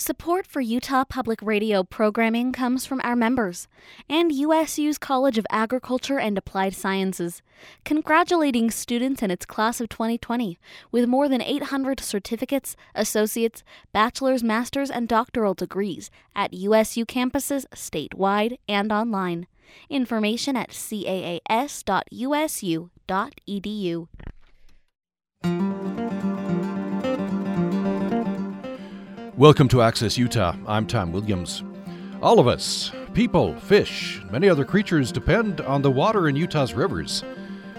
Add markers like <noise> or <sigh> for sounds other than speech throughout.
Support for Utah Public Radio programming comes from our members and USU's College of Agriculture and Applied Sciences, congratulating students in its class of 2020 with more than 800 certificates, associates, bachelor's, master's, and doctoral degrees at USU campuses statewide and online. Information at caas.usu.edu. Welcome to Access Utah. I'm Tom Williams. All of us, people, fish, many other creatures depend on the water in Utah's rivers.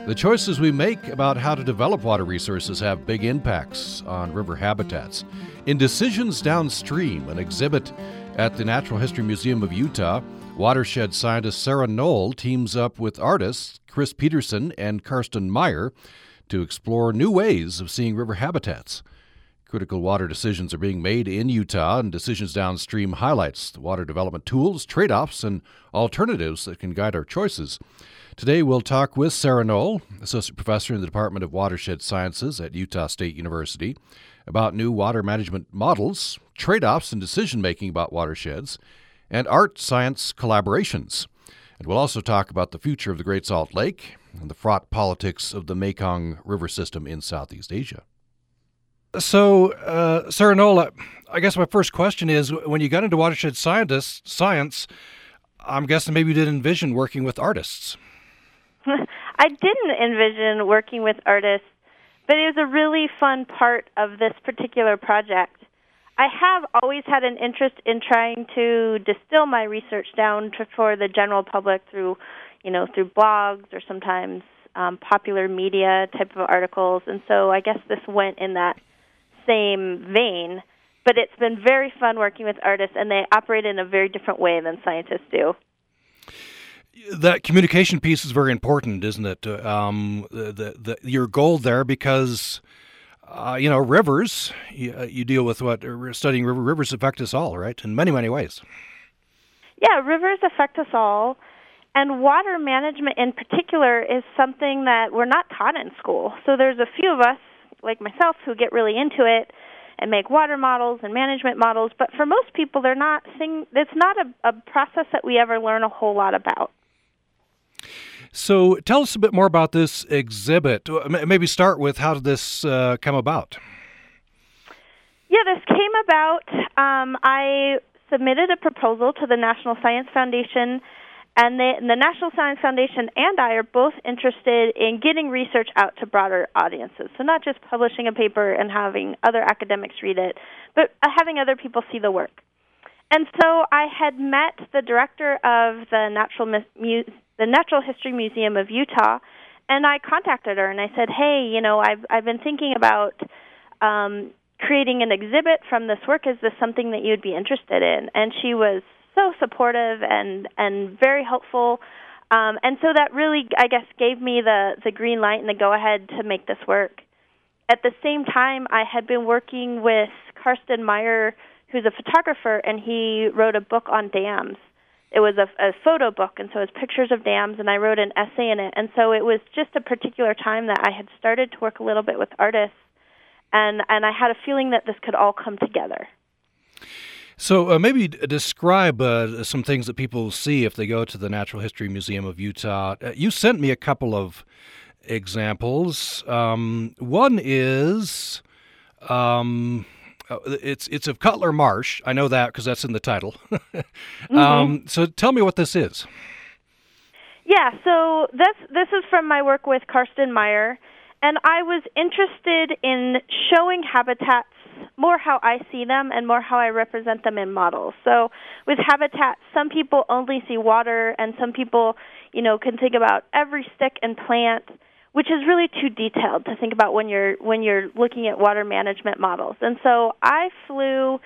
The choices we make about how to develop water resources have big impacts on river habitats. In Decisions Downstream, an exhibit at the Natural History Museum of Utah, watershed scientist Sarah Null teams up with artists Chris Peterson and Carsten Meier to explore new ways of seeing river habitats. Critical water decisions are being made in Utah, and Decisions Downstream highlights the water development tools, trade offs, and alternatives that can guide our choices. Today, we'll talk with Sarah Null, Associate Professor in the Department of Watershed Sciences at Utah State University, about new water management models, trade offs, and decision making about watersheds, and art science collaborations. And we'll also talk about the future of the Great Salt Lake and the fraught politics of the Mekong River system in Southeast Asia. So, uh, Sarah Null, I guess my first question is when you got into watershed scientist, science, I'm guessing maybe you didn't envision working with artists. <laughs> I didn't envision working with artists, but it was a really fun part of this particular project. I have always had an interest in trying to distill my research down to, for the general public through, you know, through blogs or sometimes um, popular media type of articles, and so I guess this went in that same vein, but it's been very fun working with artists, and they operate in a very different way than scientists do. That communication piece is very important, isn't it? Um, the, the, your goal there, because uh, you know rivers, you, uh, you, deal with what we're studying river, rivers affect us all, right? In many, many ways. Yeah, rivers affect us all. And water management in particular is something that we're not taught in school. So there's a few of us like myself who get really into it and make water models and management models, but for most people they're not thing it's not a, a process that we ever learn a whole lot about. So tell us a bit more about this exhibit. Maybe start with how did this uh, come about? Yeah, this came about. Um, I submitted a proposal to the National Science Foundation and the, the National Science Foundation and I are both interested in getting research out to broader audiences. So, not just publishing a paper and having other academics read it, but uh, having other people see the work. And so, I had met the director of the Natural, Mu- the Natural History Museum of Utah, and I contacted her and I said, "Hey, you know, I've I've been thinking about um, creating an exhibit from this work. Is this something that you'd be interested in?" And she was so supportive and and very helpful. Um, and so that really, I guess, gave me the the green light and the go ahead to make this work. At the same time, I had been working with Carsten Meier, who's a photographer, and he wrote a book on dams. It was a, a photo book, and so it was pictures of dams, and I wrote an essay in it. And so it was just a particular time that I had started to work a little bit with artists, and and I had a feeling that this could all come together. So uh, maybe describe uh, some things that people see if they go to the Natural History Museum of Utah. Uh, you sent me a couple of examples. Um, one is um, uh, it's it's of Cutler Marsh. I know that because that's in the title. <laughs> mm-hmm. um, so tell me what this is. Yeah, so this this is from my work with Carsten Meier, and I was interested in showing habitats more how I see them and more how I represent them in models. So with habitat, some people only see water, and some people, you know, can think about every stick and plant, which is really too detailed to think about when you're when you're looking at water management models. And so I flew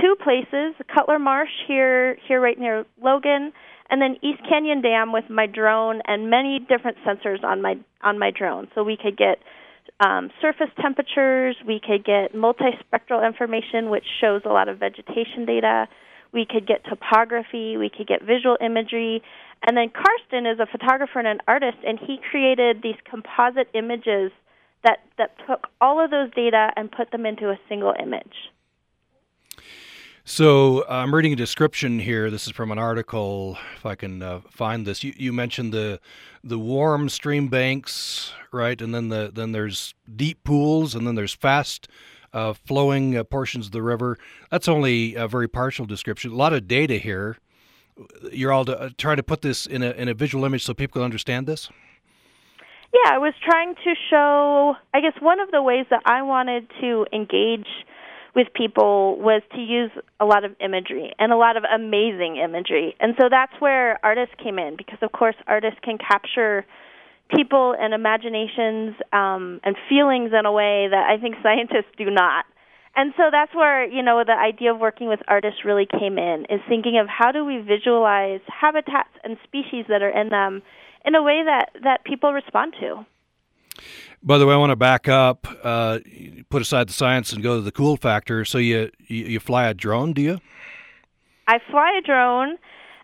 two places: Cutler Marsh here here right near Logan, and then East Canyon Dam with my drone and many different sensors on my on my drone, so we could get um, surface temperatures. We could get multispectral information, which shows a lot of vegetation data. We could get topography. We could get visual imagery. And then Carsten is a photographer and an artist, and he created these composite images that, that took all of those data and put them into a single image. So uh, I'm reading a description here. This is from an article. If I can uh, find this, you, you mentioned the the warm stream banks, right? And then the then there's deep pools, and then there's fast uh, flowing uh, portions of the river. That's only a very partial description. A lot of data here. You're all to, uh, trying to put this in a in a visual image so people can understand this. Yeah, I was trying to show. I guess one of the ways that I wanted to engage with people was to use a lot of imagery and a lot of amazing imagery. And so that's where artists came in because, of course, artists can capture people and imaginations um, and feelings in a way that I think <laughs> scientists do not. And so that's where, you know, the idea of working with artists really came in, is thinking of how do we visualize habitats and species that are in them in a way that, that people respond to. By the way, I want to back up, uh, put aside the science, and go to the cool factor. So you, you, you fly a drone, do you? I fly a drone,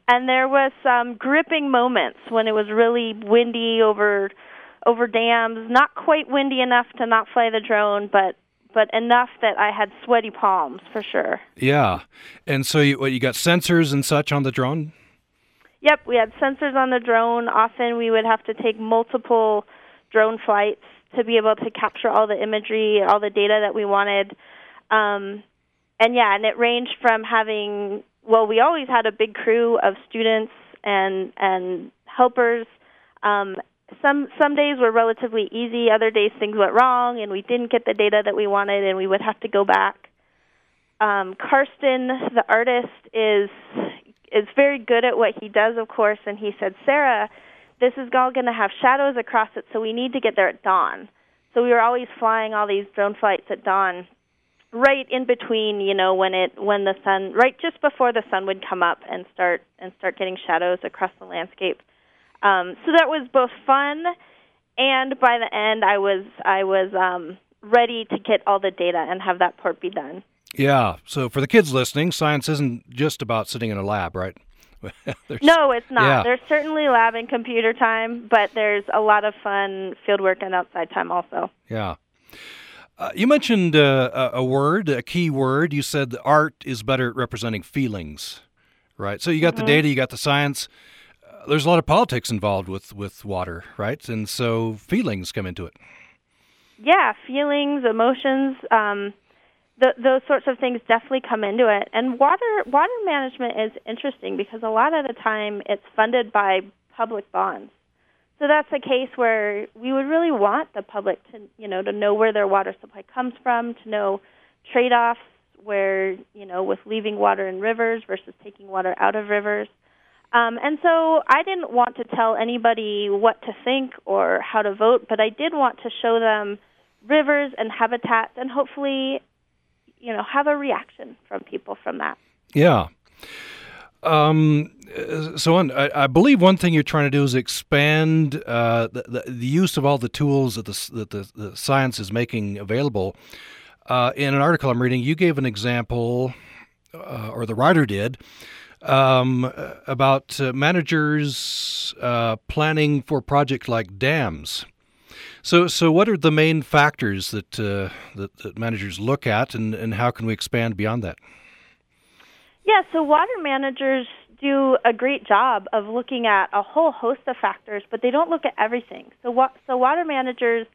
and there was some gripping moments when it was really windy over over dams. Not quite windy enough to not fly the drone, but but enough that I had sweaty palms for sure. Yeah, and so you what, you got sensors and such on the drone. Yep, we had sensors on the drone. Often we would have to take multiple drone flights to be able to capture all the imagery, all the data that we wanted. Um, and yeah, and it ranged from having well, we always had a big crew of students and and helpers. Um, some some days were relatively easy, other days things went wrong, and we didn't get the data that we wanted, and we would have to go back. Um, Carsten, the artist, is is very good at what he does, of course, and he said, Sarah, this is all going to have shadows across it, so we need to get there at dawn. So we were always flying all these drone flights at dawn, right in between, you know, when it when the sun, right just before the sun would come up and start and start getting shadows across the landscape. Um, so that was both fun, and by the end, I was I was um, ready to get all the data and have that port be done. Yeah. So for the kids listening, science isn't just about sitting in a lab, right? <laughs> no, it's not. Yeah. There's certainly lab and computer time, but there's a lot of fun field work and outside time also. Yeah. Uh, you mentioned uh, a word, a key word. You said art is better at representing feelings, right? So you got mm-hmm. the data, you got the science. Uh, there's a lot of politics involved with, with water, right? And so feelings come into it. Yeah, feelings, emotions. Um, the, those sorts of things definitely come into it. And water water management is interesting because a lot of the time it's funded by public bonds. So that's a case where we would really want the public to you know to know where their water supply comes from, to know trade-offs where you know with leaving water in rivers versus taking water out of rivers. Um, and so I didn't want to tell anybody what to think or how to vote, but I did want to show them rivers and habitats and hopefully you know have a reaction from people from that. Yeah. Um, so on, I, I, believe one thing you're trying to do is expand uh, the, the, the, use of all the tools that the, that the, the science is making available. Uh, in an article I'm reading, you gave an example, uh, or the writer did, um, about uh, managers uh, planning for projects like dams. So, so what are the main factors that, uh, that, that managers look at, and, and how can we expand beyond that? Yeah, so water managers do a great job of looking at a whole host of factors, but they don't look at everything. So, wa- so water managers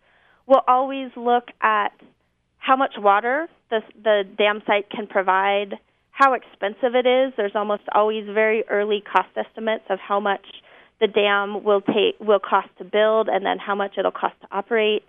will always look at how much water the the dam site can provide, how expensive it is. There's almost always very early cost estimates of how much the dam will take will cost to build and then how much it'll cost to operate.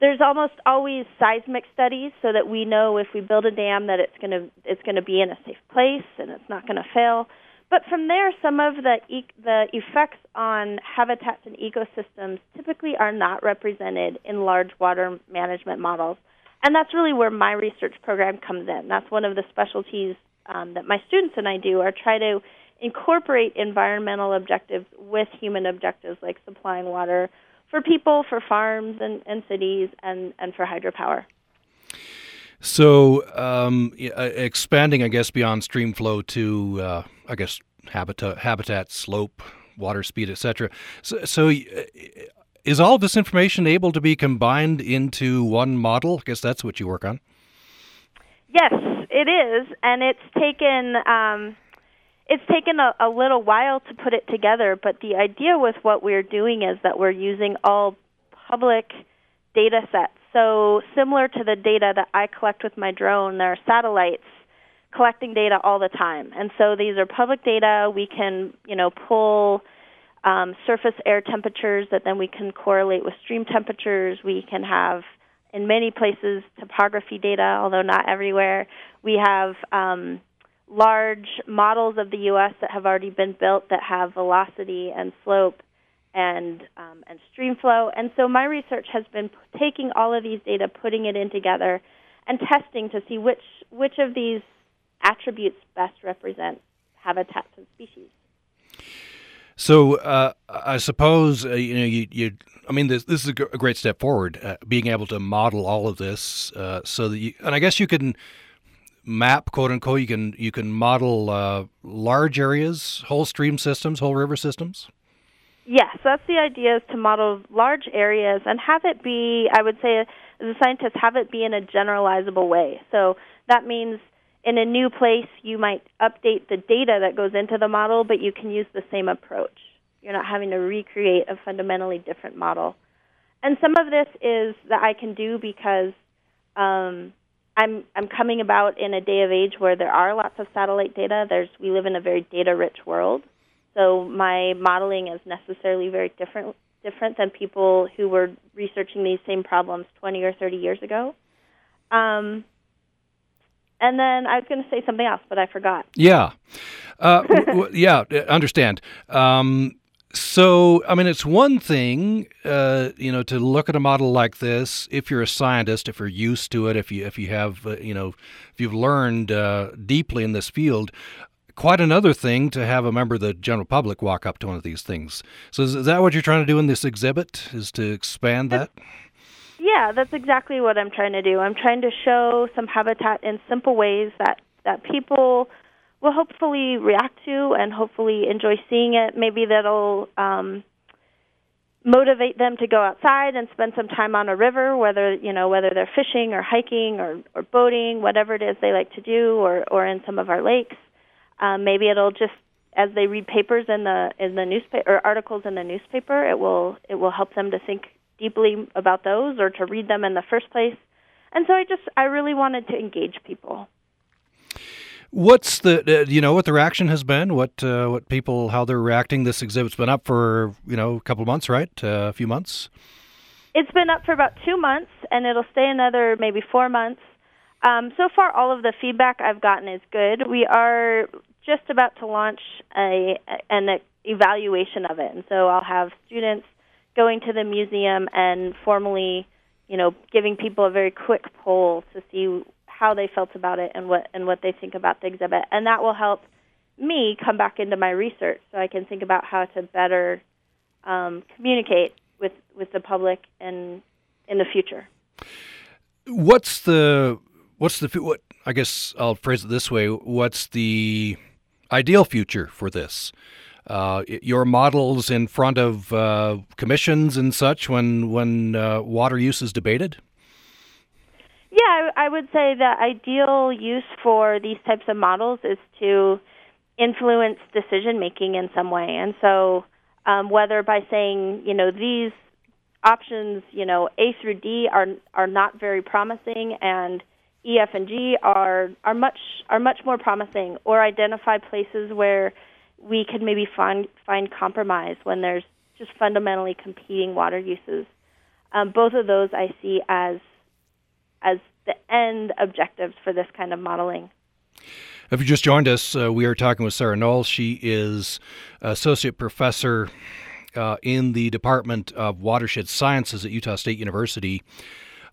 There's almost always seismic studies so that we know if we build a dam that it's going to it's going to be in a safe place and it's not going to fail. But from there, some of the e- the effects on habitats and ecosystems typically are not represented in large water management models, and that's really where my research program comes in. That's one of the specialties um, that my students and I do are try to incorporate environmental objectives with human objectives like supplying water for people, for farms and, and cities, and, and for hydropower. So, um, uh, expanding, I guess, beyond stream flow to, uh, I guess, habitat, habitat, slope, water speed, etc. So, so, uh, is all this information able to be combined into one model? I guess that's what you work on. Yes, it is, and it's taken um, it's taken a, a little while to put it together. But the idea with what we're doing is that we're using all public data sets. So similar to the data that I collect with my drone, there are satellites collecting data all the time, and so these are public data. We can you know pull um, surface air temperatures that then we can correlate with stream temperatures. We can have in many places topography data, although not everywhere. We have um, large models of the U.S. that have already been built that have velocity and slope and um, and stream flow. And so my research has been p- taking all of these data, putting it in together, and testing to see which which of these attributes best represent habitats and species. So uh, I suppose uh, you know you, you I mean, this this is a great step forward, uh, being able to model all of this, uh, so that you, and I guess you can map, quote unquote, you can you can model uh, large areas, whole stream systems, whole river systems. Yes, that's the idea: is to model large areas and have it be, I would say, the scientists have it be in a generalizable way. So that means in a new place, you might update the data that goes into the model, but you can use the same approach. You're not having to recreate a fundamentally different model. And some of this is that I can do because um, I'm I'm coming about in a day of age where there are lots of satellite data. There's we live in a very data rich world, so my modeling is necessarily very different different than people who were researching these same problems 20 or 30 years ago. Um, and then I was going to say something else, but I forgot. Yeah, uh, w- yeah, understand. Um, so, I mean, it's one thing, uh, you know, to look at a model like this. If you're a scientist, if you're used to it, if you if you have, uh, you know, if you've learned uh, deeply in this field, quite another thing to have a member of the general public walk up to one of these things. So, is, is that what you're trying to do in this exhibit? Is to expand that? Yeah, that's exactly what I'm trying to do. I'm trying to show some habitat in simple ways that that people will hopefully react to and hopefully enjoy seeing it. Maybe that'll um, motivate them to go outside and spend some time on a river, whether you know whether they're fishing or hiking or, or boating, whatever it is they like to do, or or in some of our lakes. Um, maybe it'll just as they read papers in the in the newspaper or articles in the newspaper, it will it will help them to think deeply about those or to read them in the first place. And so I just I really wanted to engage people. What's the uh, you know what the reaction has been? What uh, what people how they're reacting? This exhibit's been up for you know a couple of months, right? Uh, a few months. It's been up for about two months, and it'll stay another maybe four months. Um, so far, all of the feedback I've gotten is good. We are just about to launch a an evaluation of it, and so I'll have students going to the museum and formally, you know, giving people a very quick poll to see how they felt about it and what and what they think about the exhibit, and that will help me come back into my research so I can think about how to better um, communicate with with the public and in the future. What's the what's the what? I guess I'll phrase it this way: What's the ideal future for this? Uh, your models in front of uh, commissions and such when when uh, water use is debated. Yeah, I would say the ideal use for these types of models is to influence decision making in some way. And so, um, whether by saying, you know, these options, you know, A through D are are not very promising, and E, F, and G are are much are much more promising, or identify places where we could maybe find find compromise when there's just fundamentally competing water uses. Um, both of those I see as as the end objectives for this kind of modeling. If you just joined us, uh, we are talking with Sarah Null. She is associate professor uh, in the Department of Watershed Sciences at Utah State University.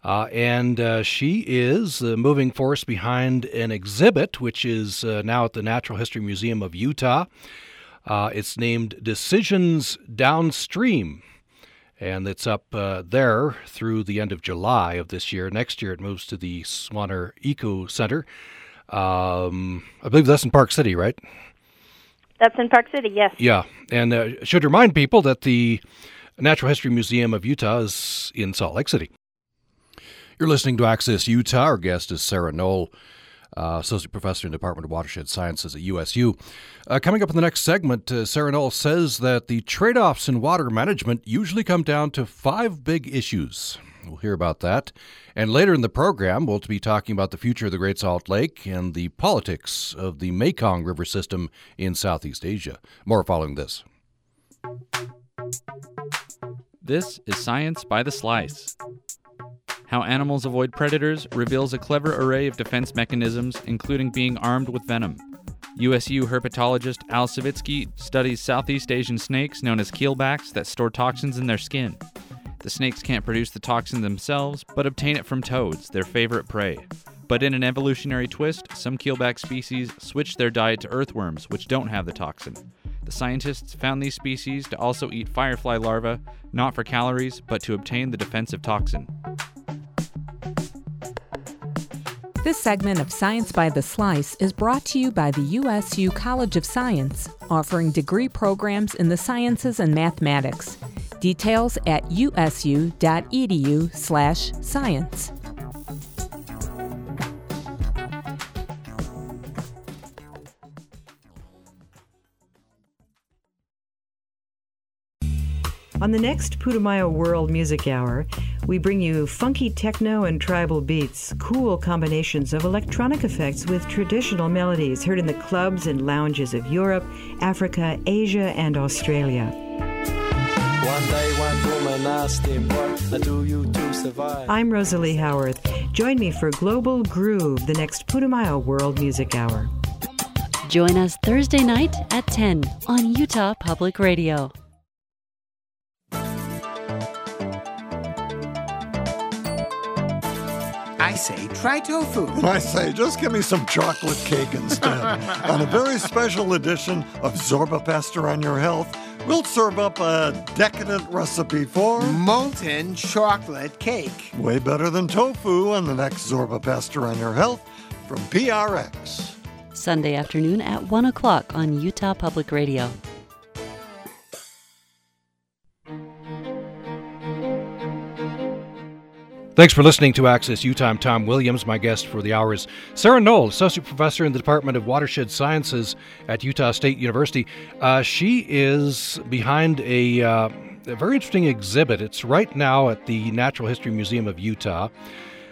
Uh, and uh, she is the moving force behind an exhibit which is uh, now at the Natural History Museum of Utah. Uh, it's named Decisions Downstream and it's up uh, there through the end of July of this year. Next year, it moves to the Swaner Eco Center. Um, I believe that's in Park City, right? That's in Park City, yes. Yeah, and uh, should remind people that the Natural History Museum of Utah is in Salt Lake City. You're listening to Access Utah. Our guest is Sarah Null. Uh, associate professor in the Department of Watershed Sciences at USU. Uh, coming up in the next segment, uh, Sarah Null says that the trade offs in water management usually come down to five big issues. We'll hear about that. And later in the program, we'll be talking about the future of the Great Salt Lake and the politics of the Mekong River system in Southeast Asia. More following this. This is Science by the Slice. How Animals Avoid Predators reveals a clever array of defense mechanisms, including being armed with venom. USU herpetologist Al Savitzky studies Southeast Asian snakes known as keelbacks that store toxins in their skin. The snakes can't produce the toxin themselves, but obtain it from toads, their favorite prey. But in an evolutionary twist, some keelback species switch their diet to earthworms, which don't have the toxin. The scientists found these species to also eat firefly larvae, not for calories, but to obtain the defensive toxin. This segment of Science by the Slice is brought to you by the USU College of Science, offering degree programs in the sciences and mathematics. Details at usu.edu/science. On the next Putumayo World Music Hour, we bring you funky techno and tribal beats, cool combinations of electronic effects with traditional melodies heard in the clubs and lounges of Europe, Africa, Asia, and Australia. I'm Rosalie Howarth. Join me for Global Groove, the next Putumayo World Music Hour. Join us Thursday night at 10 on Utah Public Radio. I say try tofu. And <laughs> I say just give me some chocolate cake instead. <laughs> on a very special edition of Zorba Paster on Your Health, we'll serve up a decadent recipe for molten chocolate cake. Way better than tofu on the next Zorba Paster on Your Health from PRX. Sunday afternoon at 1 o'clock on Utah Public Radio. Thanks for listening to Access Utah. I'm Tom Williams. My guest for the hour is Sarah Null, Associate Professor in the Department of Watershed Sciences at Utah State University. Uh, she is behind a, uh, a, very interesting exhibit. It's right now at the Natural History Museum of Utah.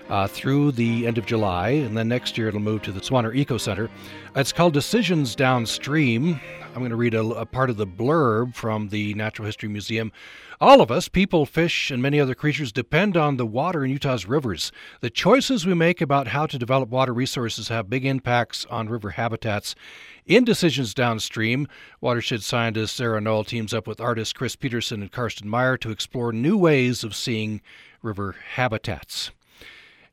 Uh, through the end of July, and then next year it'll move to the Swaner Eco Center. It's called Decisions Downstream. I'm going to read a, a part of the blurb from the Natural History Museum. All of us, people, fish, and many other creatures, depend on the water in Utah's rivers. The choices we make about how to develop water resources have big impacts on river habitats. In Decisions Downstream, watershed scientist Sarah Null teams up with artists Chris Peterson and Carsten Meier to explore new ways of seeing river habitats.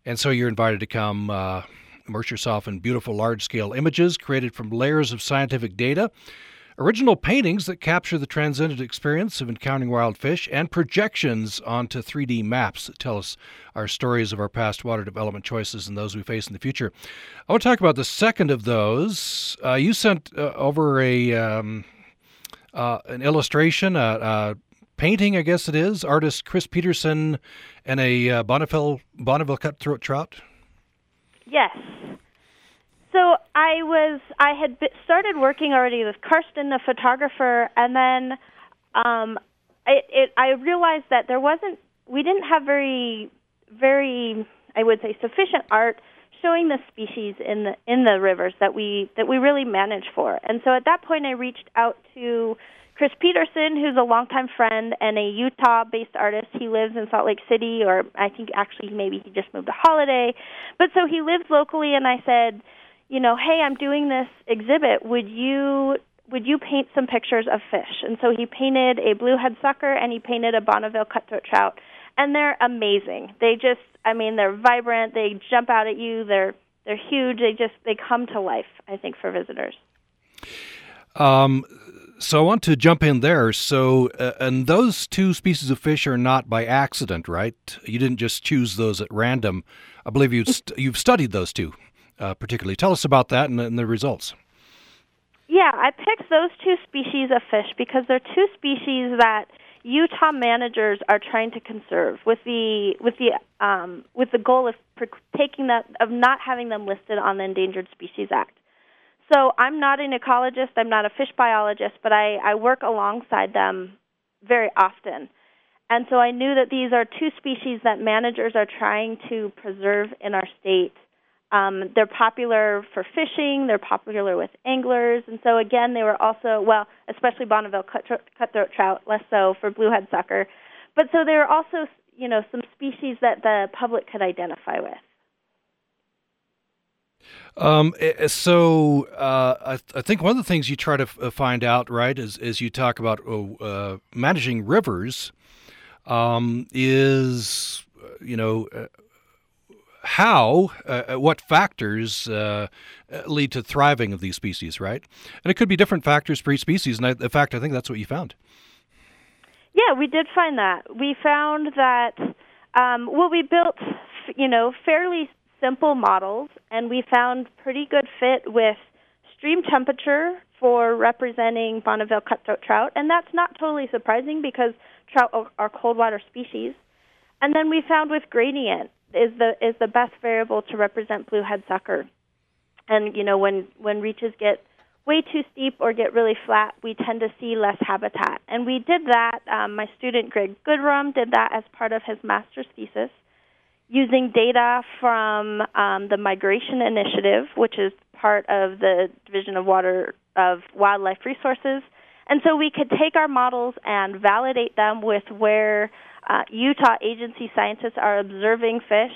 And so you're invited to come uh, immerse yourself in beautiful large scale images created from layers of scientific data original paintings that capture the transcendent experience of encountering wild fish, and projections onto 3D maps that tell us our stories of our past water development choices and those we face in the future. I want to talk about the second of those. Uh, you sent uh, over a um, uh, an illustration, a, painting, I guess it is, artist Chris Peterson and a uh, Bonneville Bonneville cutthroat trout. Yes. So I was I had started working already with Carsten, the photographer, and then um, it, it I realized that there wasn't we didn't have very very I would say sufficient art showing the species in the in the rivers that we that we really manage for. And so at that point I reached out to Chris Peterson, who's a longtime friend and a Utah-based artist. He lives in Salt Lake City, or I think actually maybe he just moved to Holladay. But so he lives locally, and I said, you know, hey, I'm doing this exhibit. Would you would you paint some pictures of fish? And so he painted a bluehead sucker and he painted a Bonneville cutthroat trout. And they're amazing. They just I mean, they're vibrant, they jump out at you, they're they're huge. They just they come to life, I think, for visitors. Um so I want to jump in there. So, uh, and those two species of fish are not by accident, right? You didn't just choose those at random. I believe you st- you've studied those two uh, particularly. Tell us about that and, and the results. Yeah, I picked those two species of fish because they're two species that Utah managers are trying to conserve with the with the um, with the goal of taking that of not having them listed on the Endangered Species Act. So I'm not an ecologist, I'm not a fish biologist, but I, I work alongside them very often. And so I knew that these are two species that managers are trying to preserve in our state. Um, they're popular for fishing, they're popular with anglers, and so again, they were also, well, especially Bonneville cutthroat trout, less so for bluehead sucker. But so there are also, you know, some species that the public could identify with. Um, eh, eh, so uh, I, th- I, think one of the things you try to f- uh, find out, right, is, is you talk about oh, uh, managing rivers, um, is you know uh, how, uh, what factors uh, lead to thriving of these species, right? And it could be different factors for each species. And I, in fact, I think that's what you found. Yeah, we did find that. We found that um, well, we built you know fairly simple models, and we found pretty good fit with stream temperature for representing Bonneville cutthroat trout, and that's not totally surprising because trout are cold water species. And then we found with gradient is the is the best variable to represent bluehead sucker. And you know when when reaches get way too steep or get really flat, we tend to see less habitat. And we did that. Um, my student Greg Goodrum did that as part of his master's thesis using data from um, the Migration Initiative, which is part of the Division of Water of Wildlife Resources. And so we could take our models and validate them with where uh, Utah agency scientists are observing fish,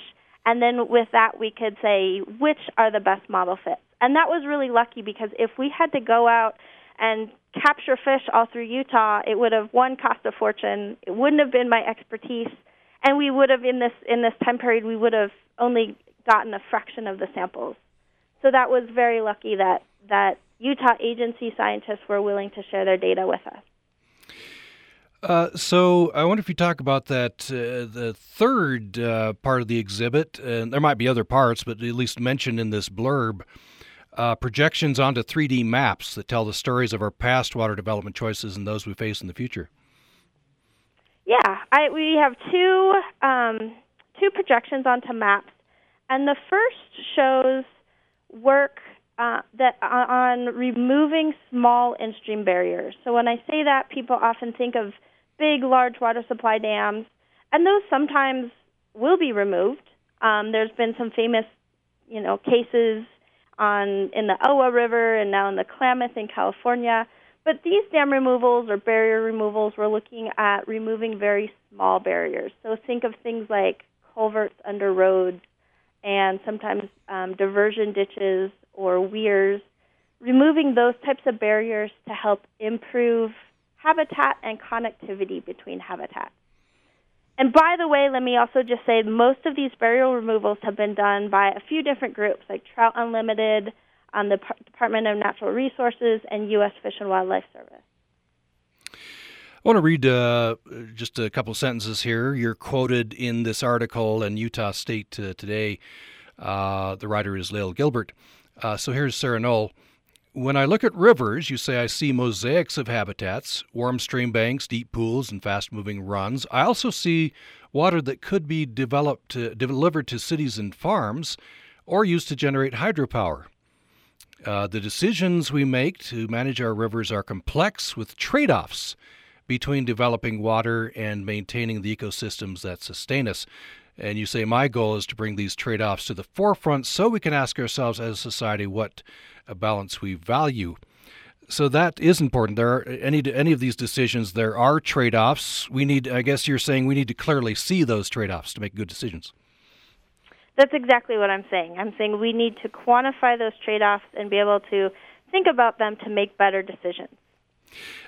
and then with that we could say which are the best model fits. And that was really lucky because if we had to go out and capture fish all through Utah, it would have one cost a fortune. It wouldn't have been my expertise and we would have in this in this time period we would have only gotten a fraction of the samples. So that was very lucky that that Utah agency scientists were willing to share their data with us. Uh, so I wonder if you talk about that uh, the third uh, part of the exhibit, and there might be other parts, but at least mentioned in this blurb, uh, projections onto 3D maps that tell the stories of our past water development choices and those we face in the future. Yeah, I, we have two um, two projections onto maps, and the first shows work uh, that uh, on removing small in-stream barriers. So when I say that, people often think of big, large water supply dams, and those sometimes will be removed. Um, there's been some famous, you know, cases on in the Elwha River and now in the Klamath in California but these dam removals or barrier removals, we're looking at removing very small barriers. So think of things like culverts under roads and sometimes um, diversion ditches or weirs, removing those types of barriers to help improve habitat and connectivity between habitats. And by the way, let me also just say most of these barrier removals have been done by a few different groups like Trout Unlimited, on the P- Department of Natural Resources and U.S. Fish and Wildlife Service. I want to read uh, just a couple sentences here. You're quoted in this article in Utah State uh, Today. Uh, the writer is Lael Gilbert. Uh, so here's Sarah Null. When I look at rivers, you say I see mosaics of habitats, warm stream banks, deep pools, and fast moving runs. I also see water that could be developed to, delivered to cities and farms or used to generate hydropower. Uh, the decisions we make to manage our rivers are complex with trade offs between developing water and maintaining the ecosystems that sustain us. And you say, My goal is to bring these trade offs to the forefront so we can ask ourselves as a society what a balance we value. So that is important. There are any any of these decisions. There are trade offs. We need. I guess you're saying we need to clearly see those trade offs to make good decisions. That's exactly what I'm saying. I'm saying we need to quantify those trade offs and be able to think about them to make better decisions.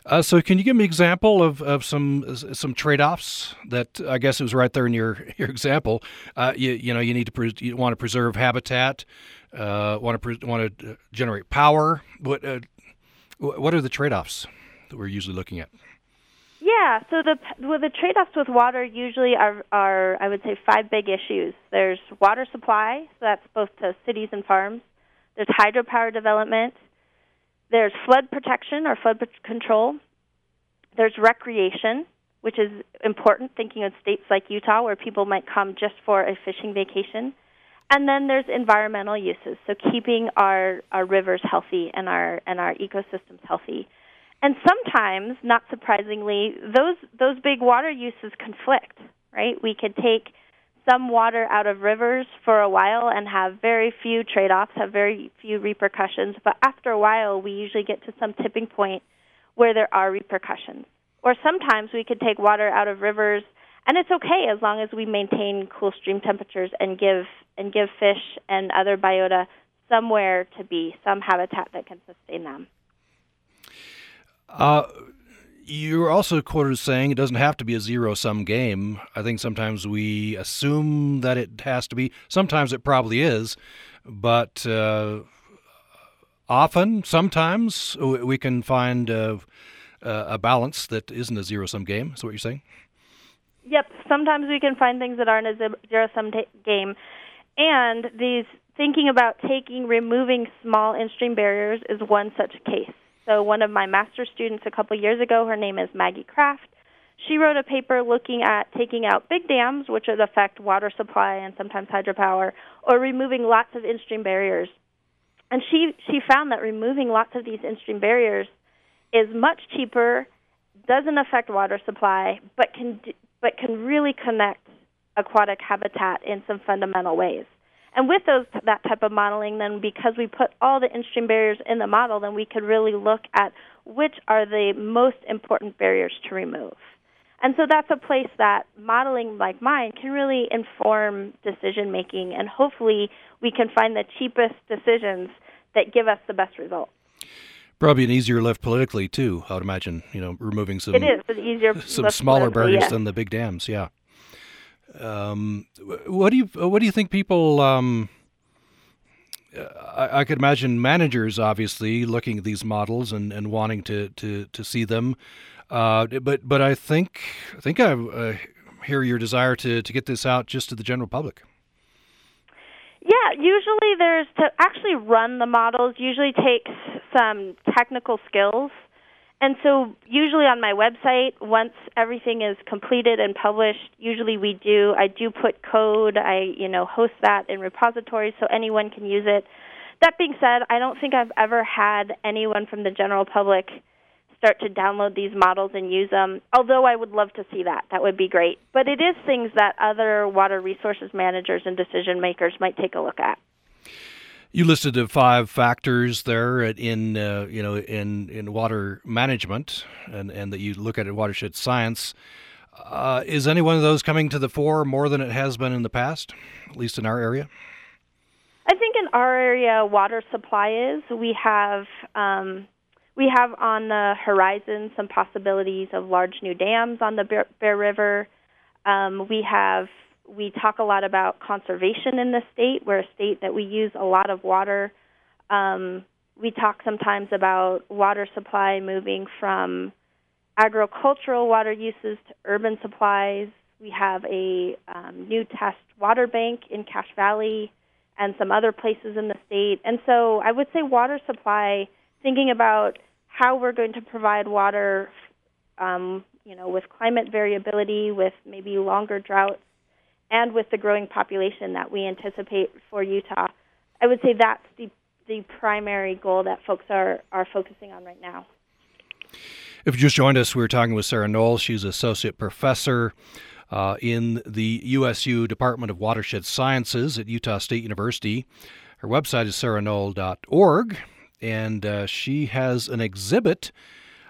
Uh, so, can you give me an example of, of some some trade offs that I guess it was right there in your <laughs> your example? Uh, you you know you need to pre- you want to preserve habitat, uh, want to pre- want to generate power. What uh, what are the trade offs that we're usually looking at? Yeah, so the well, the trade-offs with water usually are are I would say five big issues. There's water supply, so that's both to cities and farms. There's hydropower development. There's flood protection or flood control. There's recreation. which is important, thinking of states like Utah where people might come just for a fishing vacation. And then there's environmental uses, so keeping our, our rivers healthy and our and our ecosystems healthy. And sometimes, not surprisingly, those those big water uses conflict, right? We could take some water out of rivers for a while and have very few trade-offs, have very few repercussions, but after a while we usually get to some tipping point where there are repercussions. Or sometimes we could take water out of rivers and it's okay as long as we maintain cool stream temperatures and give and give fish and other biota somewhere to be, some habitat that can sustain them. Uh, you're also quoted as saying it doesn't have to be a zero sum game. I think sometimes we assume that it has to be. Sometimes it probably is, but uh, often, sometimes we can find uh, a balance that isn't a zero sum game. Is what you're saying? Yep. Sometimes we can find things that aren't a zero sum t- game, and these thinking about taking removing small in stream barriers is one such case. So one of my master's students a couple years ago, her name is Maggie Kraft. She wrote a paper looking at taking out big dams, which would affect water supply and sometimes hydropower, or removing lots of in-stream barriers. And she she found that removing lots of these in-stream barriers is much cheaper, doesn't affect water supply, but can but can really connect aquatic habitat in some fundamental ways. And with those that type of modeling, then because we put all the in-stream barriers in the model, then we could really look at which are the most important barriers to remove. And so that's a place that modeling like mine can really inform decision making, and hopefully we can find the cheapest decisions that give us the best results. Probably an easier lift politically too. I would imagine, you know, removing some it is easier <laughs> some smaller barriers yes. than the big dams. Yeah. Um, what do you what do you think people? Um, I, I, could imagine managers obviously looking at these models and, and wanting to, to, to see them, uh, but but I think I think I uh, hear your desire to, to get this out just to the general public. Yeah, usually there's to actually run the models usually takes some technical skills and so usually on my website once everything is completed and published usually we do i do put code i you know host that in repositories so anyone can use it. That being said i don't think i've ever had anyone from the general public start to download these models and use them although i would love to see that. That would be great. But it is things that other water resources managers and decision makers might take a look at you listed the five factors there in uh, you know in in water management, and and that you look at it watershed science. Uh, is any one of those coming to the fore more than it has been in the past, at least in our area? I think in our area, water supply is. We have um, we have on the horizon some possibilities of large new dams on the Bear, Bear River. Um, we have we talk a lot about conservation in the state. We're a state that we use a lot of water. Um, we talk sometimes about water supply moving from agricultural water uses to urban supplies. We have a um, new test water bank in Cache Valley and some other places in the state. And so I would say water supply, thinking about how we're going to provide water, um, you know, with climate variability, with maybe longer droughts, and with the growing population that we anticipate for Utah, I would say that's the the primary goal that folks are are focusing on right now. If you just joined us, we were talking with Sarah Null. She's associate professor uh, in the USU Department of Watershed Sciences at Utah State University. Her website is sarahnull.org, and uh, she has an exhibit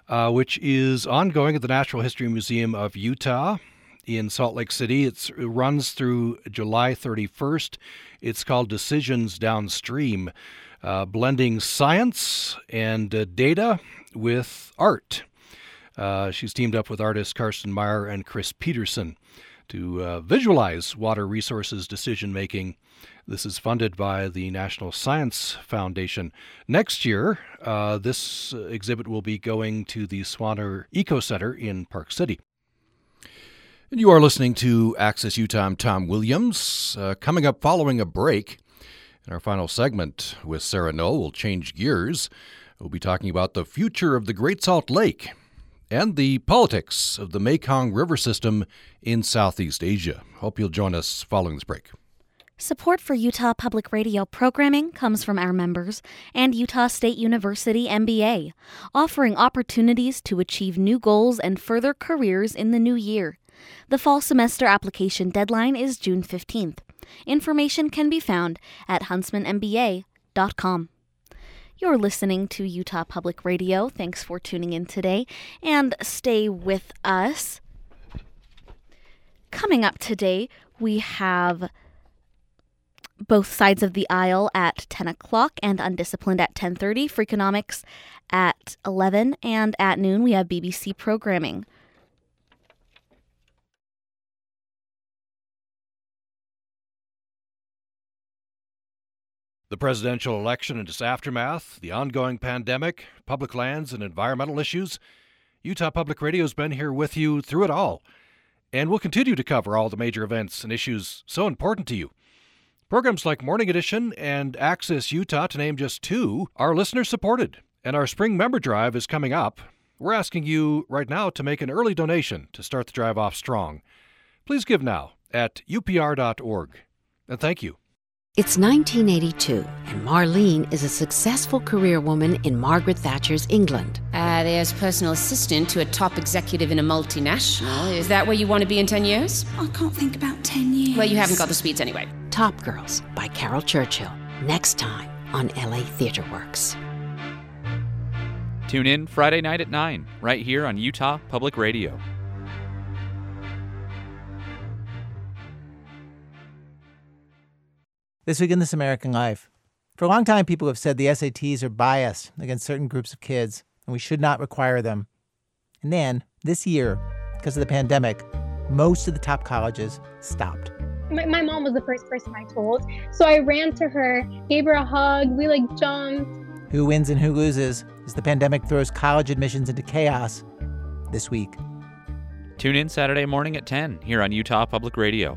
uh, which is ongoing at the Natural History Museum of Utah in Salt Lake City. It's, it runs through July 31st. It's called Decisions Downstream, uh, blending science and uh, data with art. Uh, she's teamed up with artists Carsten Meier and Chris Peterson to uh, visualize water resources decision making. This is funded by the National Science Foundation. Next year, uh, this exhibit will be going to the Swaner Eco Center in Park City. And you are listening to Access Utah. I'm Tom Williams. Uh, coming up following a break, in our final segment with Sarah Null, we'll change gears. We'll be talking about the future of the Great Salt Lake and the politics of the Mekong River system in Southeast Asia. Hope you'll join us following this break. Support for Utah Public Radio programming comes from our members and Utah State University MBA, offering opportunities to achieve new goals and further careers in the new year. The fall semester application deadline is June 15th. Information can be found at huntsmanmba.com. You're listening to Utah Public Radio. Thanks for tuning in today and stay with us. Coming up today, we have both sides of the aisle at 10 o'clock and undisciplined at 10.30 freakonomics at 11 and at noon we have bbc programming The presidential election and its aftermath, the ongoing pandemic, public lands, and environmental issues. Utah Public Radio has been here with you through it all, and will continue to cover all the major events and issues so important to you. Programs like Morning Edition and Access Utah, to name just two, are listener supported, and our spring member drive is coming up. We're asking you right now to make an early donation to start the drive off strong. Please give now at upr.org. And thank you. It's 1982, and Marlene is a successful career woman in Margaret Thatcher's England. Uh, there's personal assistant to a top executive in a multinational. Is that where you want to be in 10 years? I can't think about 10 years. Well, you haven't got the sweets anyway. Top Girls by Caryl Churchill. Next time on LA Theatre Works. Tune in Friday night at 9, right here on Utah Public Radio. This week in This American Life. For a long time, people have said the SATs are biased against certain groups of kids, and we should not require them. And then, this year, because of the pandemic, most of the top colleges stopped. My, my mom was the first person I told, so I ran to her, gave her a hug, we like jumped. Who wins and who loses as the pandemic throws college admissions into chaos this week. Tune in Saturday morning at 10 here on Utah Public Radio.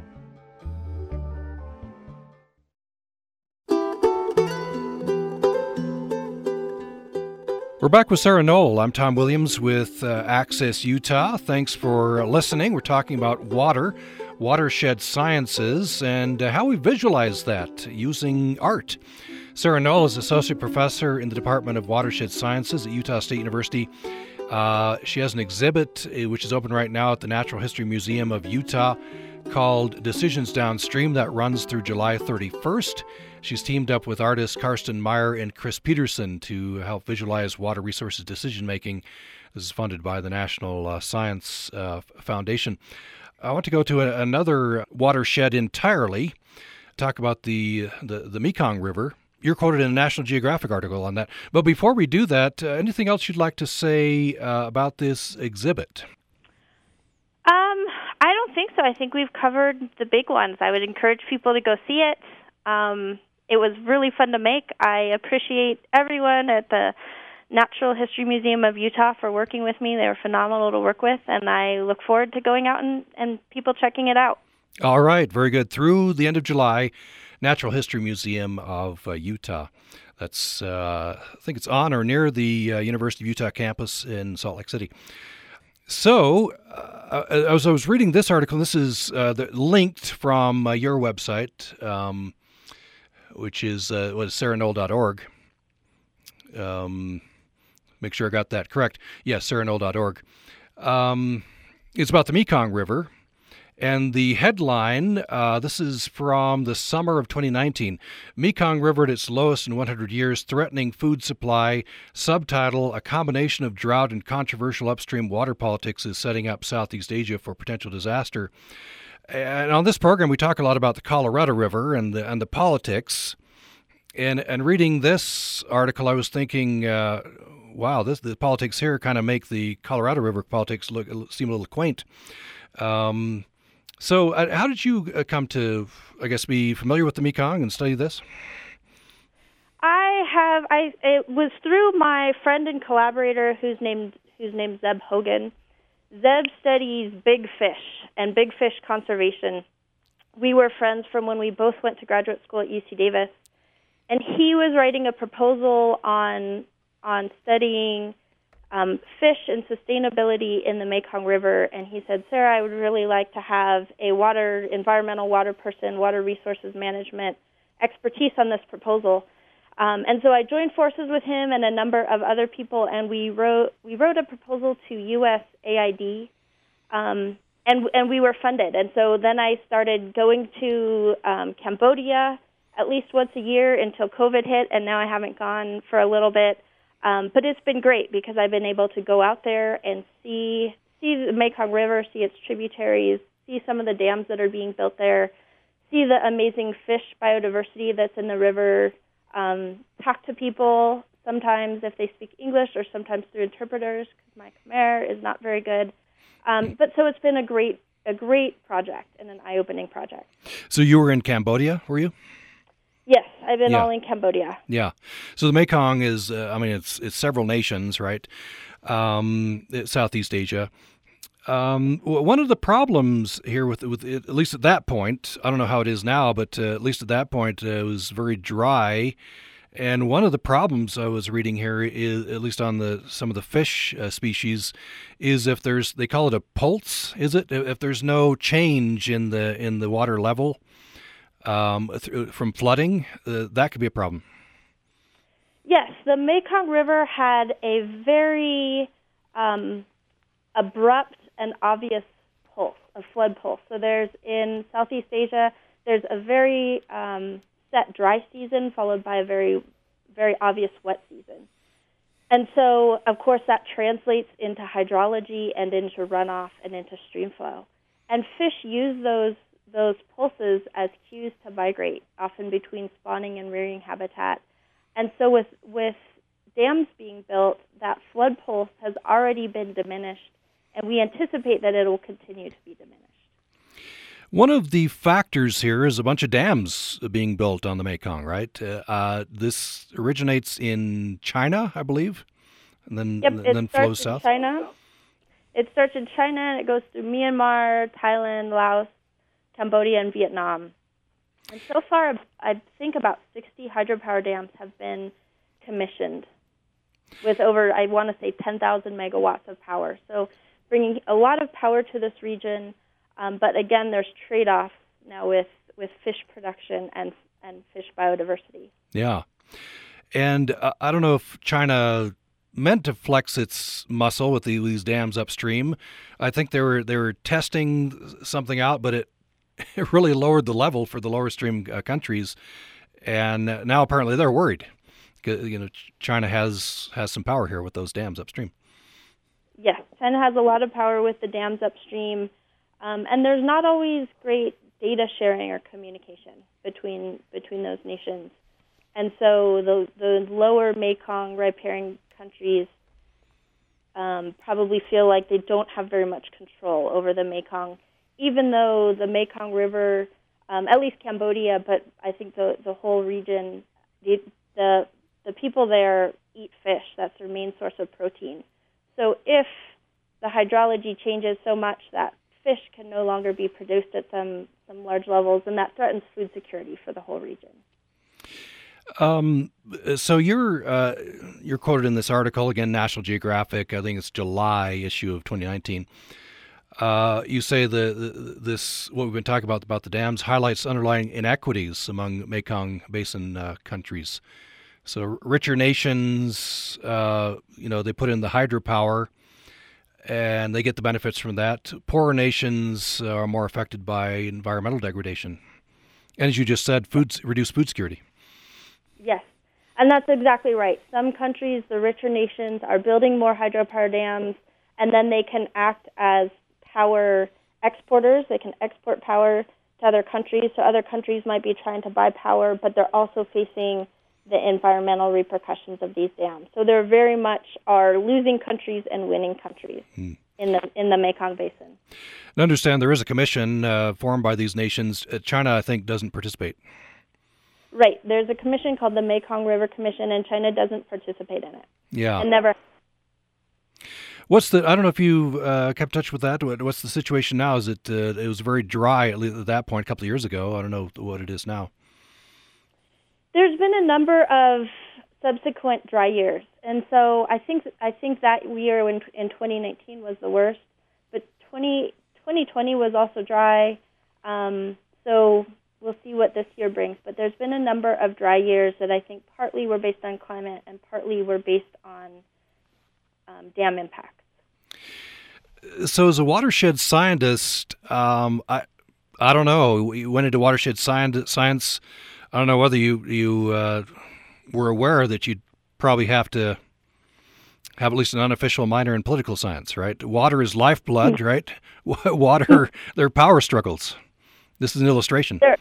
We're back with Sarah Null. I'm Tom Williams with uh, Access Utah. Thanks for listening. We're talking about water, watershed sciences, and uh, how we visualize that using art. Sarah Null is Associate Professor in the Department of Watershed Sciences at Utah State University. Uh, she has an exhibit uh, which is open right now at the Natural History Museum of Utah called Decisions Downstream that runs through July 31st. She's teamed up with artists Carsten Meier and Chris Peterson to help visualize water resources decision making. This is funded by the National uh, Science uh, Foundation. I want to go to another watershed entirely, talk about the, the, the Mekong River. You're quoted in a National Geographic article on that. But before we do that, uh, anything else you'd like to say uh, about this exhibit? Um, I don't think so. I think we've covered the big ones. I would encourage people to go see it. Um, it was really fun to make. I appreciate everyone at the Natural History Museum of Utah for working with me. They were phenomenal to work with, and I look forward to going out and, and people checking it out. All right, very good. Through the end of July, Natural History Museum of uh, Utah. That's, uh, I think it's on or near the uh, University of Utah campus in Salt Lake City. So, uh, as I was reading this article, this is uh, linked from uh, your website. Um, which is uh, what is sarahnull.org. Um, make sure I got that correct. Yes, sarahnull.org. Um, it's about the Mekong River. And the headline uh, this is from the summer of 2019 Mekong River at its lowest in 100 years, threatening food supply. Subtitle A combination of drought and controversial upstream water politics is setting up Southeast Asia for potential disaster. And on this program, we talk a lot about the Colorado River and the and the politics. And and reading this article, I was thinking, uh, wow, this the politics here kind of make the Colorado River politics look seem a little quaint. Um, so, uh, how did you uh, come to, I guess, be familiar with the Mekong and study this? I have. I it was through my friend and collaborator who's named who's named Zeb Hogan Zeb studies big fish and big fish conservation. We were friends from when we both went to graduate school at UC Davis, and he was writing a proposal on on studying um, fish and sustainability in the Mekong River, and he said, Sarah, I would really like to have a water, environmental water person, water resources management expertise on this proposal. Um, and so I joined forces with him and a number of other people, and we wrote we wrote a proposal to USAID, um, and and we were funded. And so then I started going to um, Cambodia at least once a year until COVID hit, and now I haven't gone for a little bit. Um, but it's been great because I've been able to go out there and see see the Mekong River, see its tributaries, see some of the dams that are being built there, see the amazing fish biodiversity that's in the river, um, talk to people sometimes if they speak English or sometimes through interpreters because my Khmer is not very good. Um, but so it's been a great a great project and an eye-opening project. So you were in Cambodia, were you? Yes, I've been Yeah. all in Cambodia. Yeah. So the Mekong is, uh, I mean, it's it's several nations, right? Um, Southeast Asia. Um, one of the problems here with with it, at least at that point, I don't know how it is now, but uh, at least at that point, uh, it was very dry. And one of the problems I was reading here is, at least on the some of the fish uh, species, is if there's they call it a pulse, is it? If there's no change in the in the water level um, th- from flooding, uh, that could be a problem. Yes, the Mekong River had a very um, abrupt and obvious pulse, a flood pulse. So there's in Southeast Asia, there's a very um, set dry season followed by a very, very obvious wet season. And so, of course, that translates into hydrology and into runoff and into stream flow. And fish use those those pulses as cues to migrate, often between spawning and rearing habitat. And so, with with dams being built, that flood pulse has already been diminished, and we anticipate that it will continue to be diminished. One of the factors here is a bunch of dams being built on the Mekong, right? Uh, uh, this originates in China, I believe, and then Yep, and then flows south. China. It starts in China and it goes through Myanmar, Thailand, Laos, Cambodia, and Vietnam. And so far, I think about 60 hydropower dams have been commissioned with over, I want to say, 10,000 megawatts of power. So bringing a lot of power to this region. Um, but again, there's trade-offs now with, with fish production and, and fish biodiversity. Yeah, and uh, I don't know if China meant to flex its muscle with the, these dams upstream. I think they were they were testing something out, but it <laughs> it really lowered the level for the lower stream uh, countries, and now apparently they're worried. You know, China has has some power here with those dams upstream. Yes, China has a lot of power with the dams upstream, um, and there's not always great data sharing or communication between between those nations. And so the the lower Mekong riparian countries um, probably feel like they don't have very much control over the Mekong, even though the Mekong River, um, at least Cambodia, but I think the the whole region, the the the people there eat fish. That's their main source of protein. So if the hydrology changes so much that fish can no longer be produced at some, some large levels, then that threatens food security for the whole region. Um, so you're uh, you're quoted in this article again, National Geographic. I think it's July issue of 2019. Uh, you say the, the this what we've been talking about about the dams highlights underlying inequities among Mekong Basin uh, countries. So richer nations, uh, you know, they put in the hydropower, and they get the benefits from that. Poorer nations are more affected by environmental degradation, and as you just said, food reduced food security. Yes, and that's exactly right. Some countries, the richer nations, are building more hydropower dams, and then they can act as power exporters. They can export power to other countries. So other countries might be trying to buy power, but they're also facing the environmental repercussions of these dams. So there very much are losing countries and winning countries in the in the Mekong Basin. And understand there is a commission uh, formed by these nations. Uh, China, I think, doesn't participate. Right. There's a commission called the Mekong River Commission, and China doesn't participate in it. Yeah. And never. What's the? I don't know if you uh, kept touch with that. What's the situation now? Is it? Uh, it was very dry at, least at that point a couple of years ago. I don't know what it is now. There's been a number of subsequent dry years. And so I think I think that year in in 2019 was the worst, but 20 2020 was also dry. Um, so we'll see what this year brings. But there's been a number of dry years that I think partly were based on climate and partly were based on um, dam impacts. So, as a watershed scientist, um, I I don't know. You went into watershed science. I don't know whether you you uh, were aware that you'd probably have to have at least an unofficial minor in political science, right? Water is lifeblood, right? <laughs> Water, there are power struggles. This is an illustration. There,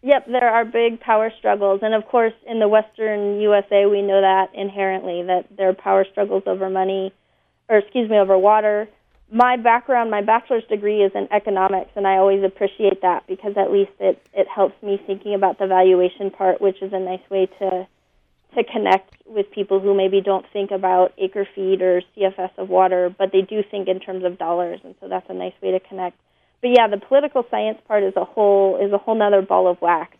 yep, there are big power struggles, and of course, in the Western USA, we know that inherently that there are power struggles over money, or excuse me, over water. My background, my bachelor's degree is in economics, and I always appreciate that because at least it it helps me thinking about the valuation part, which is a nice way to to connect with people who maybe don't think about acre feet or CFS of water, but they do think in terms of dollars, and so that's a nice way to connect but yeah, the political science part is a whole is a whole nother ball of wax.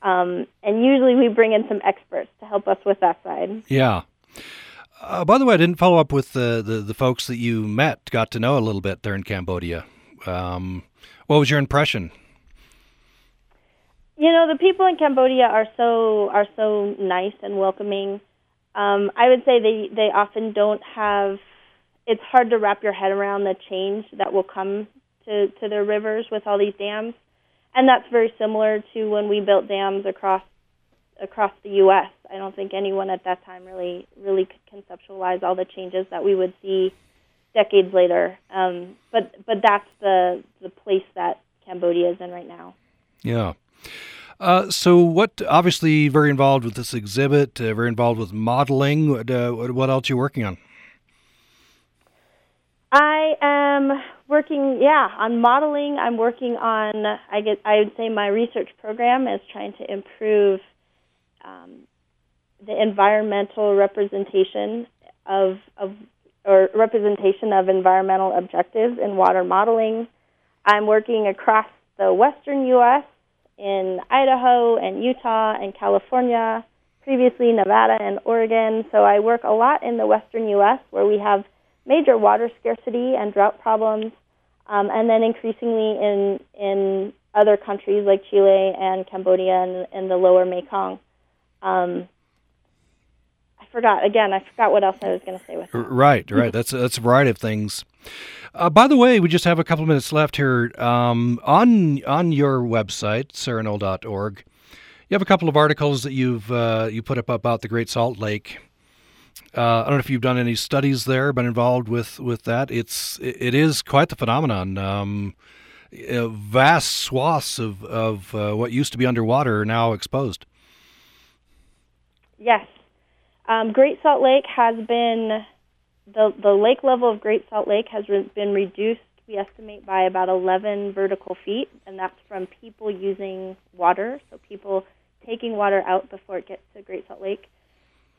Um, and usually we bring in some experts to help us with that side. Yeah. Uh, by the way, I didn't follow up with the, the, the folks that you met, got to know a little bit there in Cambodia. Um, what was your impression? You know, the people in Cambodia are so are so nice and welcoming. Um, I would say they they often don't have. It's hard to wrap your head around the change that will come to, to their rivers with all these dams. And that's very similar to when we built dams across across the U.S. I don't think anyone at that time really really could conceptualize all the changes that we would see decades later. Um, but but that's the the place that Cambodia is in right now. Yeah. Uh, so, what? Obviously, very involved with this exhibit. Uh, very involved with modeling. What, uh, what else are you working on? I am working, yeah, on modeling. I'm working on. I get. I would say my research program is trying to improve um, the environmental representation of of or representation of environmental objectives in water modeling. I'm working across the western U.S. in Idaho and Utah and California, previously Nevada and Oregon. So I work a lot in the western U.S. where we have major water scarcity and drought problems, um, and then increasingly in in other countries like Chile and Cambodia and, and the lower Mekong. Um, I forgot again. I forgot what else I was going to say with that. Right, right. that's that's a variety of things. Uh, by the way, we just have a couple minutes left here. Um, on on your website, sarahnull.org, you have a couple of articles that you've uh, you put up about the Great Salt Lake. Uh, I don't know if you've done any studies there, been involved with, with that. It's it is quite the phenomenon. Um, vast swaths of of uh, what used to be underwater are now exposed. Yes, um, Great Salt Lake has been the the lake level of Great Salt Lake has re- been reduced. We estimate by about 11 vertical feet, and that's from people using water. So people taking water out before it gets to Great Salt Lake.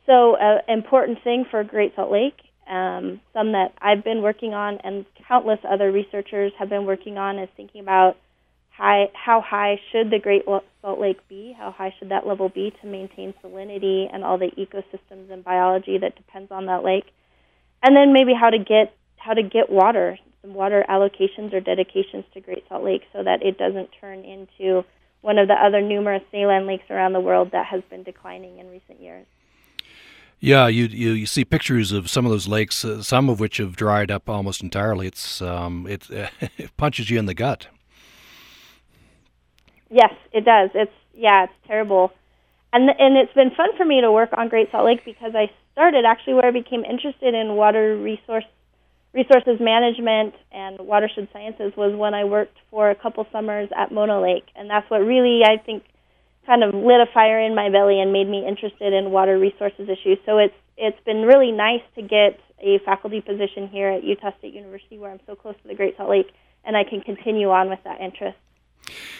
So, an uh, important thing for Great Salt Lake, um, some that I've been working on, and countless other researchers have been working on, is thinking about high, how high should the Great Salt Lake be? How high should that level be to maintain salinity and all the ecosystems and biology that depends on that lake? And then maybe how to get how to get water, some water allocations or dedications to Great Salt Lake, so that it doesn't turn into one of the other numerous saline lakes around the world that has been declining in recent years. Yeah, you, you you see pictures of some of those lakes, uh, some of which have dried up almost entirely. It's um, it, <laughs> it punches you in the gut. Yes, it does. It's yeah, it's terrible, and and it's been fun for me to work on Great Salt Lake because I started actually where I became interested in water resource resources management and watershed sciences was when I worked for a couple summers at Mono Lake, and that's what really I think kind of lit a fire in my belly and made me interested in water resources issues. So it's it's been really nice to get a faculty position here at Utah State University where I'm so close to the Great Salt Lake and I can continue on with that interest.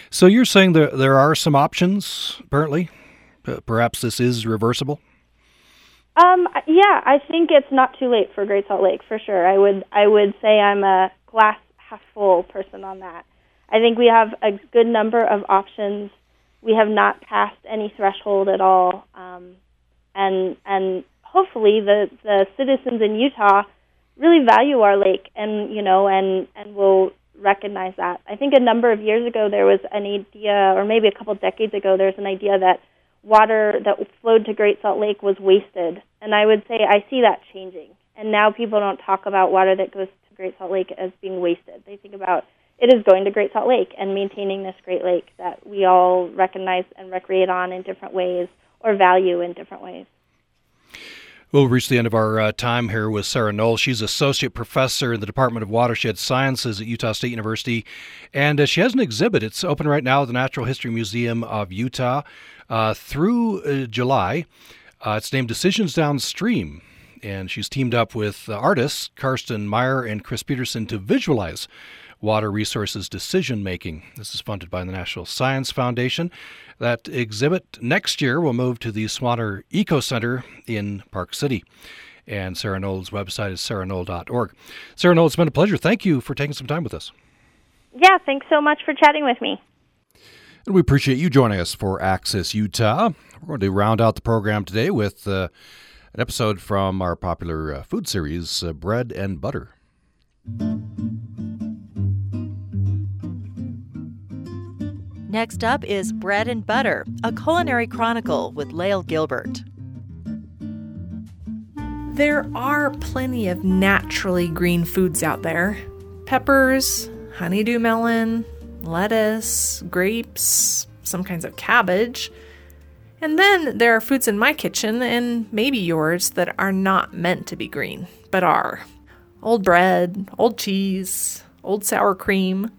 So you're saying there there are some options apparently? Perhaps this is reversible? Um, yeah, I think it's not too late for Great Salt Lake for sure. I would I would say I'm a glass half full person on that. I think we have a good number of options we have not passed any threshold at all. Um, and and hopefully the the citizens in Utah really value our lake, and you know, and and will recognize that. I think a number of years ago there was an idea, or maybe a couple decades ago, there was an idea that water that flowed to Great Salt Lake was wasted, and I would say I see that changing. And now people don't talk about water that goes to Great Salt Lake as being wasted. They think about it is going to Great Salt Lake and maintaining this Great Lake that we all recognize and recreate on in different ways or value in different ways. We'll reach the end of our uh, time here with Sarah Null. She's associate professor in the Department of Watershed Sciences at Utah State University, and uh, she has an exhibit. It's open right now at the Natural History Museum of Utah uh, through uh, July. Uh, it's named Decisions Downstream, and she's teamed up with uh, artists Carsten Meier and Chris Peterson to visualize water resources decision making. This is funded by the National Science Foundation. That exhibit next year will move to the Swaner Eco Center in Park City. And Sarah Null's website is sarahnull.org. Sarah Null, it's been a pleasure. Thank you for taking some time with us. Yeah, thanks so much for chatting with me. And we appreciate you joining us for Access Utah. We're going to round out the program today with uh, an episode from our popular uh, food series, uh, Bread and Butter. Next up is Bread and Butter, a culinary chronicle with Lael Gilbert. There are plenty of naturally green foods out there peppers, honeydew melon, lettuce, grapes, some kinds of cabbage. And then there are foods in my kitchen and maybe yours that are not meant to be green, but are. Old bread, old cheese, old sour cream,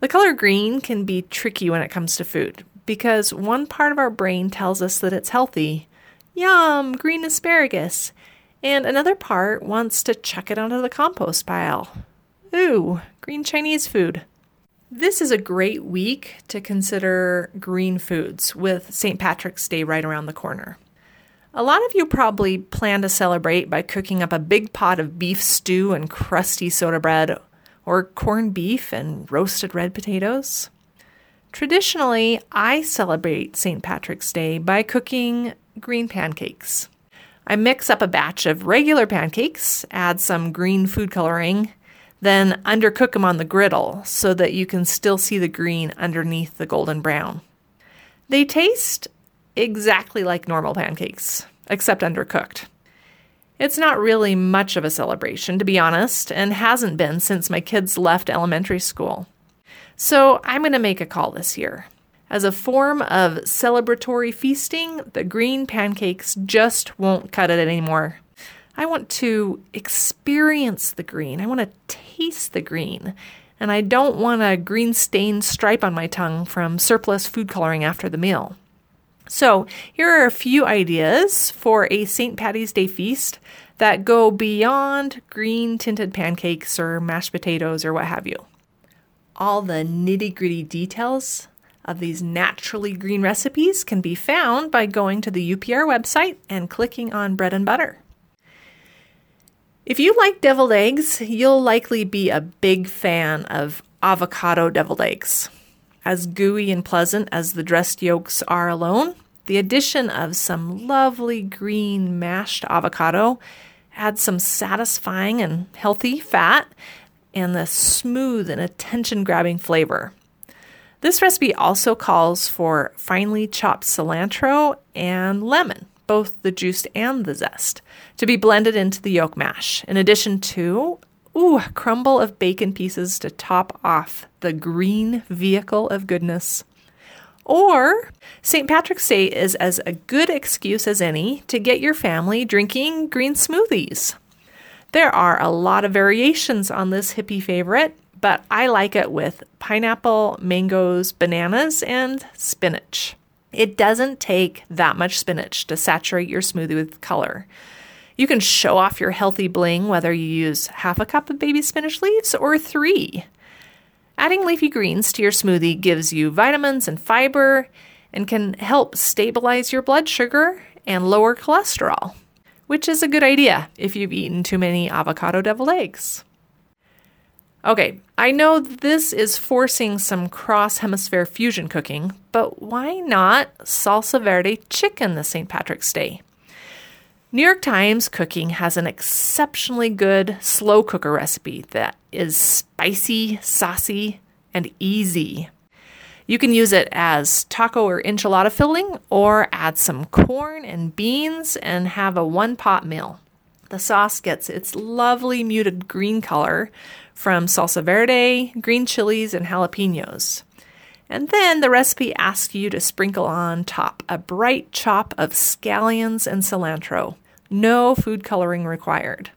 the color green can be tricky when it comes to food because one part of our brain tells us that it's healthy. Yum, green asparagus. And another part wants to chuck it onto the compost pile. Ooh, green Chinese food. This is a great week to consider green foods with St. Patrick's Day right around the corner. A lot of you probably plan to celebrate by cooking up a big pot of beef stew and crusty soda bread or corned beef and roasted red potatoes. Traditionally, I celebrate St. Patrick's Day by cooking green pancakes. I mix up a batch of regular pancakes, add some green food coloring, then undercook them on the griddle so that you can still see the green underneath the golden brown. They taste exactly like normal pancakes, except undercooked. It's not really much of a celebration, to be honest, and hasn't been since my kids left elementary school. So I'm going to make a call this year. As a form of celebratory feasting, the green pancakes just won't cut it anymore. I want to experience the green. I want to taste the green. And I don't want a green stained stripe on my tongue from surplus food coloring after the meal. So, here are a few ideas for a St. Patty's Day feast that go beyond green tinted pancakes or mashed potatoes or what have you. All the nitty gritty details of these naturally green recipes can be found by going to the UPR website and clicking on bread and butter. If you like deviled eggs, you'll likely be a big fan of avocado deviled eggs. As gooey and pleasant as the dressed yolks are alone, the addition of some lovely green mashed avocado adds some satisfying and healthy fat and the smooth and attention grabbing flavor. This recipe also calls for finely chopped cilantro and lemon, both the juice and the zest, to be blended into the yolk mash, in addition to Ooh, a crumble of bacon pieces to top off the green vehicle of goodness. Or St. Patrick's Day is as a good excuse as any to get your family drinking green smoothies. There are a lot of variations on this hippie favorite, but I like it with pineapple, mangoes, bananas, and spinach. It doesn't take that much spinach to saturate your smoothie with color. You can show off your healthy bling whether you use half a cup of baby spinach leaves or three. Adding leafy greens to your smoothie gives you vitamins and fiber and can help stabilize your blood sugar and lower cholesterol, which is a good idea if you've eaten too many avocado deviled eggs. Okay, I know this is forcing some cross hemisphere fusion cooking, but why not salsa verde chicken this St. Patrick's Day? New York Times Cooking has an exceptionally good slow cooker recipe that is spicy, saucy, and easy. You can use it as taco or enchilada filling or add some corn and beans and have a one pot meal. The sauce gets its lovely muted green color from salsa verde, green chilies, and jalapenos. And then the recipe asks you to sprinkle on top a bright chop of scallions and cilantro. No food coloring required.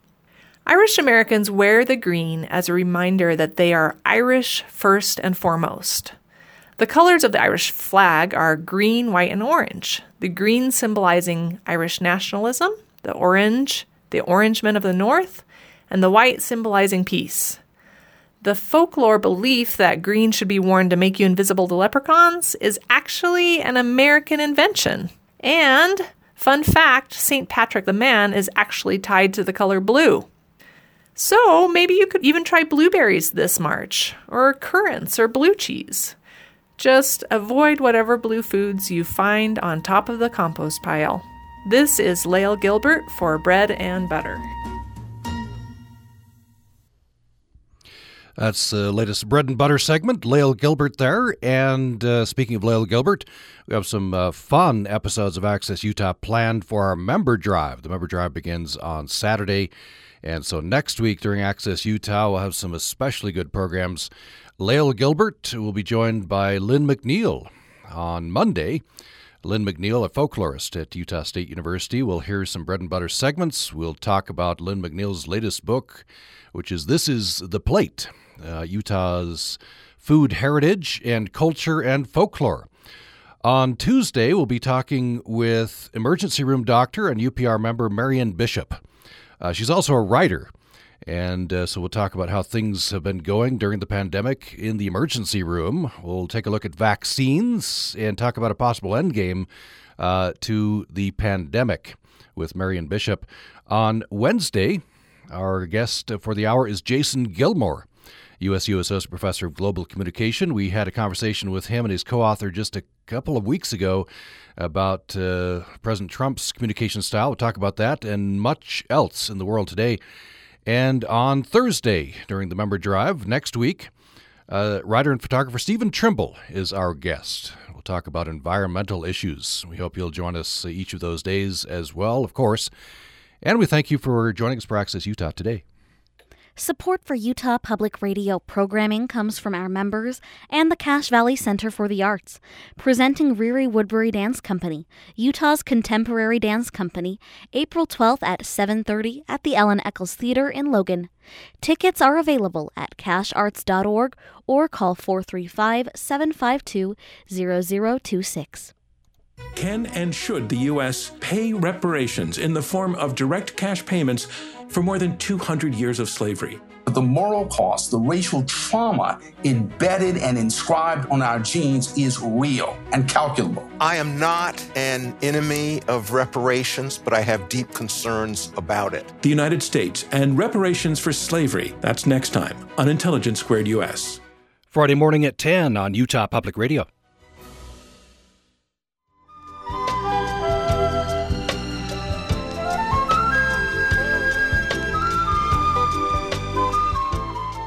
Irish Americans wear the green as a reminder that they are Irish first and foremost. The colors of the Irish flag are green, white, and orange. The green symbolizing Irish nationalism, the orange, the Orangemen of the North, and the white symbolizing peace. The folklore belief that green should be worn to make you invisible to leprechauns is actually an American invention. And, fun fact St. Patrick the Man is actually tied to the color blue. So maybe you could even try blueberries this March, or currants, or blue cheese. Just avoid whatever blue foods you find on top of the compost pile. This is Lael Gilbert for Bread and Butter. That's the latest bread and butter segment. Lael Gilbert there. And uh, speaking of Lael Gilbert, we have some uh, fun episodes of Access Utah planned for our member drive. The member drive begins on Saturday. And so next week during Access Utah, we'll have some especially good programs. Lael Gilbert will be joined by Lynne McNeill on Monday. Lynne McNeill, a folklorist at Utah State University, will hear some bread and butter segments. We'll talk about Lynne McNeill's latest book, which is This is the Plate uh, Utah's Food Heritage and Culture and Folklore. On Tuesday, we'll be talking with emergency room doctor and UPR member Marion Bishop. Uh, she's also a writer. And uh, so we'll talk about how things have been going during the pandemic in the emergency room. We'll take a look at vaccines and talk about a possible endgame uh, to the pandemic with Marion Bishop. On Wednesday, our guest for the hour is Jason Gilmore. USU Associate Professor of Global Communication. We had a conversation with him and his co author just a couple of weeks ago about uh, President Trump's communication style. We'll talk about that and much else in the world today. And on Thursday, during the member drive next week, uh, writer and photographer Stephen Trimble is our guest. We'll talk about environmental issues. We hope you'll join us each of those days as well, of course. And we thank you for joining us for Access Utah today. Support for Utah Public Radio programming comes from our members and the Cache Valley Center for the Arts, presenting Ririe-Woodbury Dance Company, Utah's contemporary dance company, April 12th at 7:30 at the Ellen Eccles Theater in Logan. Tickets are available at cachearts.org or call 435-752-0026. Can and should the U.S. pay reparations in the form of direct cash payments for more than 200 years of slavery? The moral cost, the racial trauma embedded and inscribed on our genes is real and calculable. I am not an enemy of reparations, but I have deep concerns about it. The United States and reparations for slavery. That's next time on Intelligence Squared US. Friday morning at 10 on Utah Public Radio.